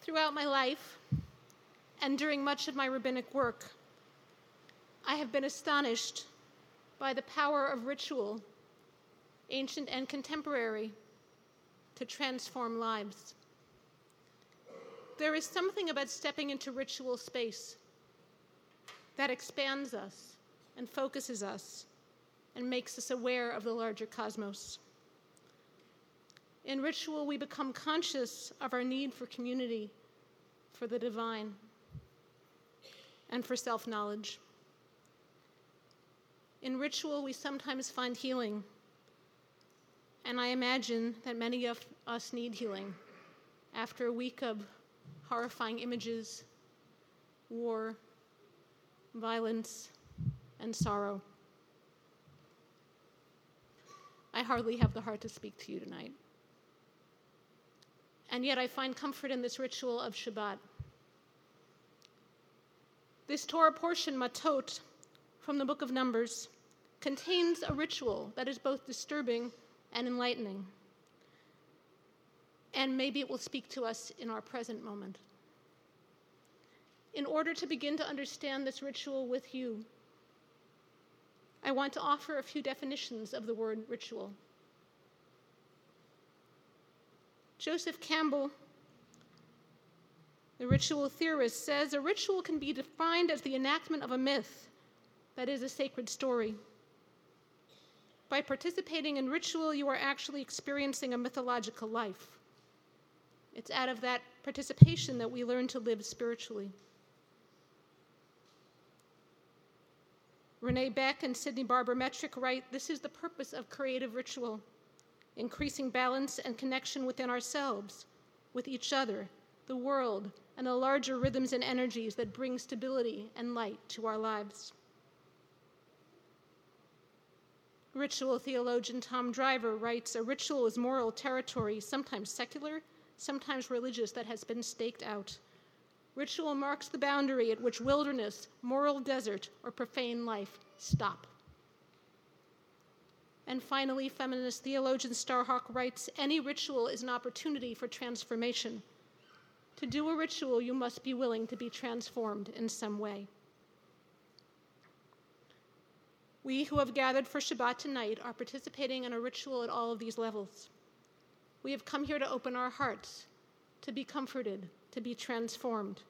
Throughout my life and during much of my rabbinic work, I have been astonished by the power of ritual, ancient and contemporary, to transform lives. There is something about stepping into ritual space that expands us and focuses us and makes us aware of the larger cosmos. In ritual, we become conscious of our need for community, for the divine, and for self knowledge. In ritual, we sometimes find healing, and I imagine that many of us need healing after a week of horrifying images, war, violence, and sorrow. I hardly have the heart to speak to you tonight. And yet I find comfort in this ritual of Shabbat. This Torah portion, Matot, from the book of Numbers, contains a ritual that is both disturbing and enlightening. And maybe it will speak to us in our present moment. In order to begin to understand this ritual with you, I want to offer a few definitions of the word ritual. Joseph Campbell, the ritual theorist, says a ritual can be defined as the enactment of a myth that is a sacred story. By participating in ritual, you are actually experiencing a mythological life. It's out of that participation that we learn to live spiritually. Renee Beck and Sydney Barbara Metrick write this is the purpose of creative ritual increasing balance and connection within ourselves, with each other, the world, and the larger rhythms and energies that bring stability and light to our lives. Ritual theologian Tom Driver writes A ritual is moral territory, sometimes secular, sometimes religious, that has been staked out. Ritual marks the boundary at which wilderness, moral desert, or profane life stop. And finally, feminist theologian Starhawk writes Any ritual is an opportunity for transformation. To do a ritual, you must be willing to be transformed in some way. We who have gathered for Shabbat tonight are participating in a ritual at all of these levels. We have come here to open our hearts, to be comforted, to be transformed.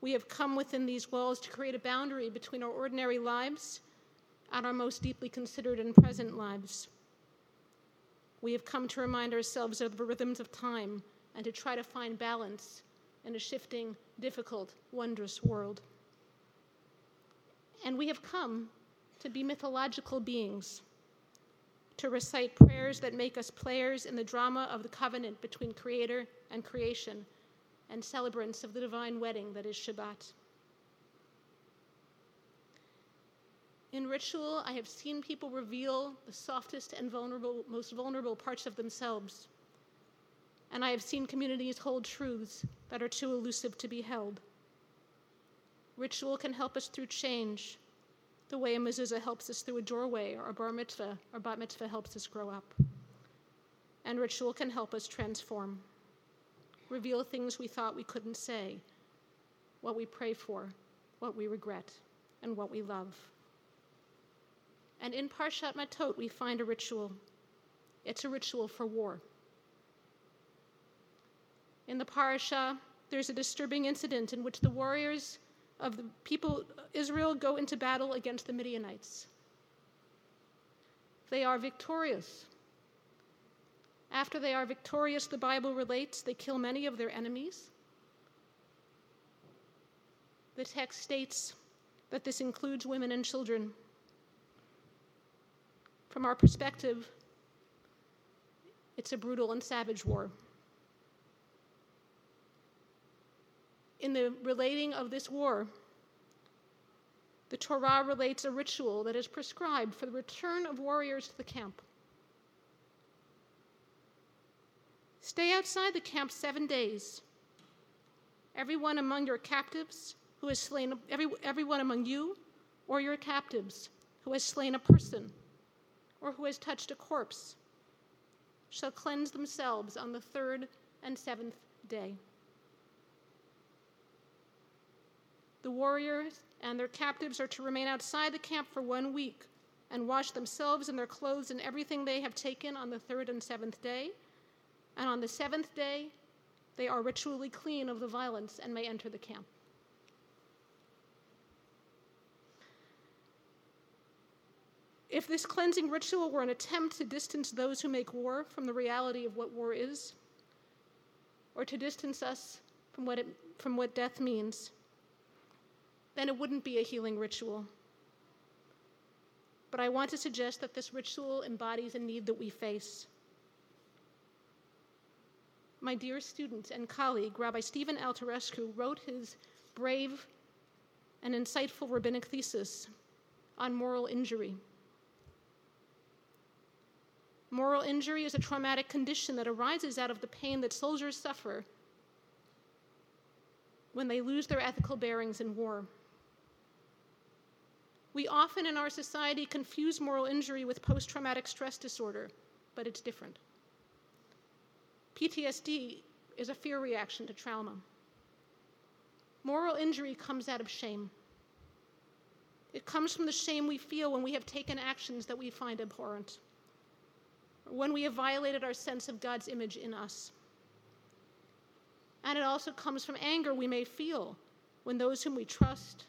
We have come within these walls to create a boundary between our ordinary lives and our most deeply considered and present lives. We have come to remind ourselves of the rhythms of time and to try to find balance in a shifting, difficult, wondrous world. And we have come to be mythological beings, to recite prayers that make us players in the drama of the covenant between Creator and creation, and celebrants of the divine wedding that is Shabbat. In ritual, I have seen people reveal the softest and vulnerable, most vulnerable parts of themselves. And I have seen communities hold truths that are too elusive to be held. Ritual can help us through change, the way a mezuzah helps us through a doorway, or a bar mitzvah or bat mitzvah helps us grow up. And ritual can help us transform, reveal things we thought we couldn't say, what we pray for, what we regret, and what we love. And in Parshat Matot, we find a ritual. It's a ritual for war. In the Parsha, there's a disturbing incident in which the warriors of the people Israel go into battle against the Midianites. They are victorious. After they are victorious, the Bible relates they kill many of their enemies. The text states that this includes women and children. From our perspective, it's a brutal and savage war. In the relating of this war, the Torah relates a ritual that is prescribed for the return of warriors to the camp. Stay outside the camp seven days. Everyone among your captives who has slain, every, everyone among you or your captives who has slain a person or who has touched a corpse shall cleanse themselves on the third and seventh day. The warriors and their captives are to remain outside the camp for one week and wash themselves and their clothes and everything they have taken on the third and seventh day. And on the seventh day, they are ritually clean of the violence and may enter the camp. If this cleansing ritual were an attempt to distance those who make war from the reality of what war is, or to distance us from what, it, from what death means, then it wouldn't be a healing ritual. But I want to suggest that this ritual embodies a need that we face. My dear student and colleague, Rabbi Stephen Alterescu, wrote his brave and insightful rabbinic thesis on moral injury. Moral injury is a traumatic condition that arises out of the pain that soldiers suffer when they lose their ethical bearings in war. We often in our society confuse moral injury with post traumatic stress disorder, but it's different. PTSD is a fear reaction to trauma. Moral injury comes out of shame. It comes from the shame we feel when we have taken actions that we find abhorrent when we have violated our sense of God's image in us. And it also comes from anger we may feel when those whom we trust,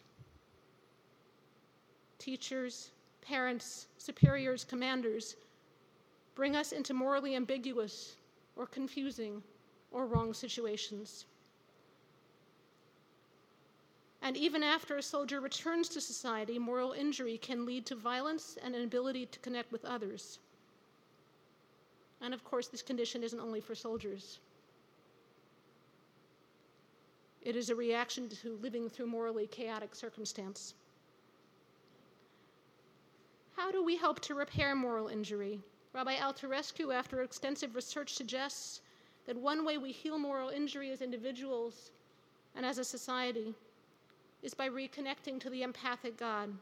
teachers, parents, superiors, commanders, bring us into morally ambiguous or confusing or wrong situations. And even after a soldier returns to society, moral injury can lead to violence and an ability to connect with others. And of course, this condition isn't only for soldiers. It is a reaction to living through morally chaotic circumstance. How do we help to repair moral injury? Rabbi Alterescu, after extensive research, suggests that one way we heal moral injury as individuals and as a society is by reconnecting to the empathic God,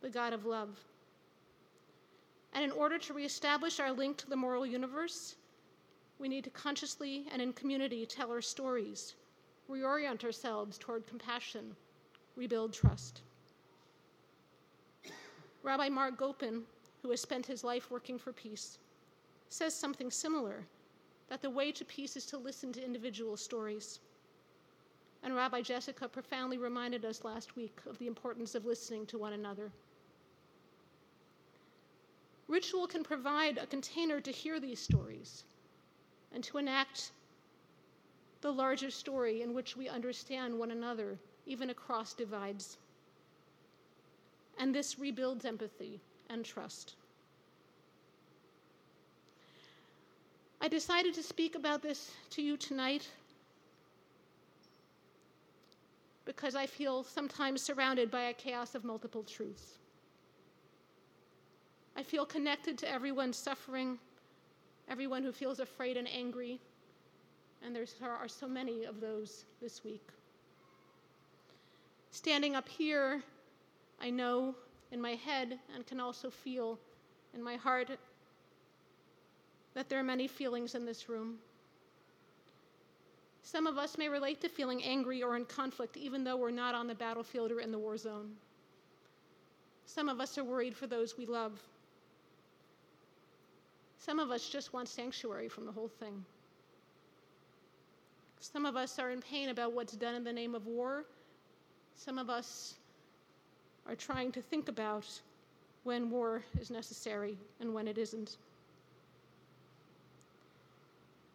the God of love. And in order to reestablish our link to the moral universe, we need to consciously and in community tell our stories, reorient ourselves toward compassion, rebuild trust. Rabbi Marc Gopin, who has spent his life working for peace, says something similar that the way to peace is to listen to individual stories. And Rabbi Jessica profoundly reminded us last week of the importance of listening to one another. Ritual can provide a container to hear these stories and to enact the larger story in which we understand one another, even across divides. And this rebuilds empathy and trust. I decided to speak about this to you tonight because I feel sometimes surrounded by a chaos of multiple truths. I feel connected to everyone suffering, everyone who feels afraid and angry, and there are so many of those this week. Standing up here, I know in my head and can also feel in my heart that there are many feelings in this room. Some of us may relate to feeling angry or in conflict even though we're not on the battlefield or in the war zone. Some of us are worried for those we love. Some of us just want sanctuary from the whole thing. Some of us are in pain about what's done in the name of war. Some of us are trying to think about when war is necessary and when it isn't.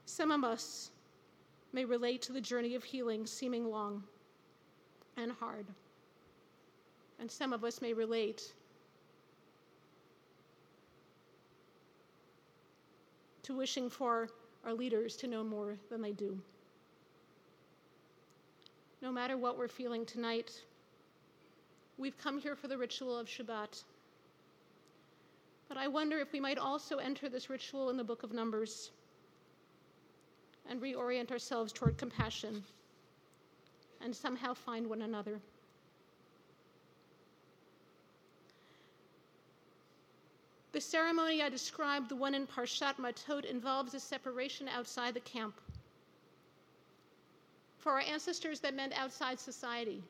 Some of us may relate to the journey of healing seeming long and hard. And some of us may relate to wishing for our leaders to know more than they do. No matter what we're feeling tonight, we've come here for the ritual of Shabbat. But I wonder if we might also enter this ritual in the book of Numbers and reorient ourselves toward compassion and somehow find one another. The ceremony I described, the one in Parshat Matot, involves a separation outside the camp. For our ancestors, that meant outside society.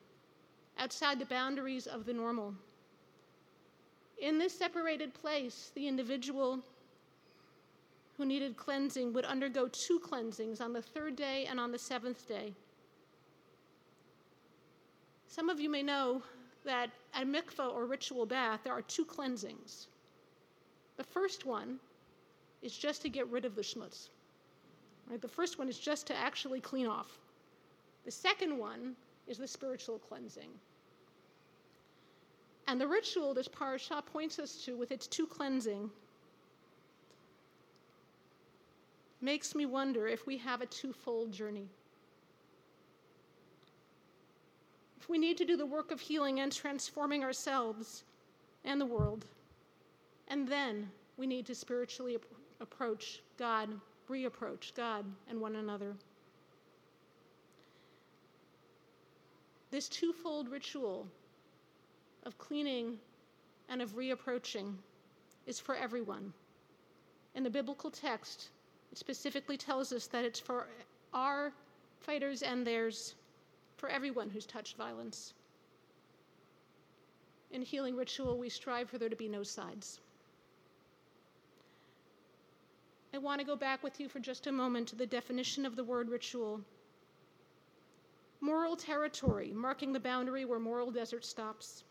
outside the boundaries of the normal. In this separated place, the individual who needed cleansing would undergo two cleansings on the third day and on the seventh day. Some of you may know that at mikvah or ritual bath, there are two cleansings. The first one is just to get rid of the schmutz. Right? The first one is just to actually clean off. The second one is the spiritual cleansing. And the ritual this parasha points us to with its two cleansing makes me wonder if we have a twofold journey. If we need to do the work of healing and transforming ourselves and the world, and then we need to spiritually approach God, reapproach God and one another. This twofold ritual of cleaning and of reapproaching is for everyone. In the biblical text, it specifically tells us that it's for our fighters and theirs, for everyone who's touched violence. In healing ritual, we strive for there to be no sides. I want to go back with you for just a moment to the definition of the word ritual. Moral territory, marking the boundary where moral desert stops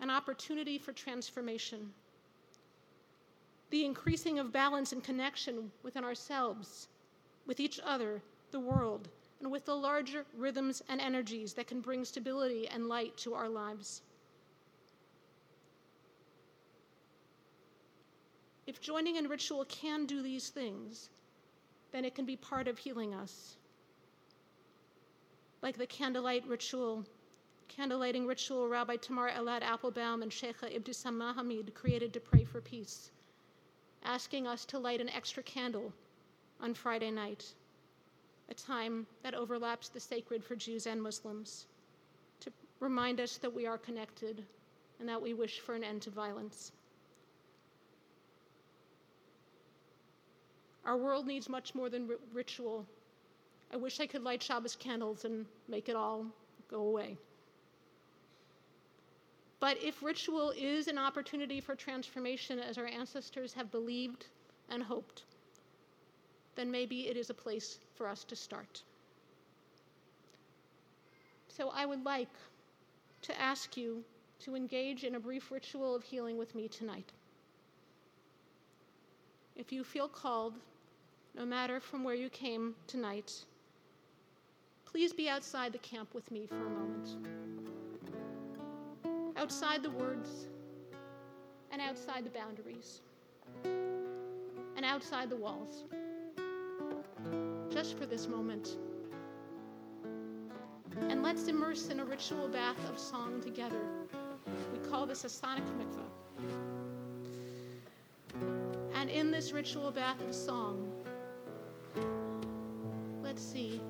an opportunity for transformation, the increasing of balance and connection within ourselves, with each other, the world, and with the larger rhythms and energies that can bring stability and light to our lives. If joining in ritual can do these things, then it can be part of healing us. Like the candlelight ritual candlelighting ritual Rabbi Tamar Elad Appelbaum and Sheikha Ibtisam Mahamid created to pray for peace, asking us to light an extra candle on Friday night, a time that overlaps the sacred for Jews and Muslims, to remind us that we are connected and that we wish for an end to violence. Our world needs much more than ritual. I wish I could light Shabbos candles and make it all go away. But if ritual is an opportunity for transformation as our ancestors have believed and hoped, then maybe it is a place for us to start. So I would like to ask you to engage in a brief ritual of healing with me tonight. If you feel called, no matter from where you came tonight, please be outside the camp with me for a moment outside the words and outside the boundaries and outside the walls. Just for this moment. And let's immerse in a ritual bath of song together. We call this a sonic mikvah. And in this ritual bath of song, see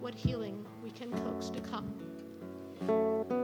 what healing we can coax to come.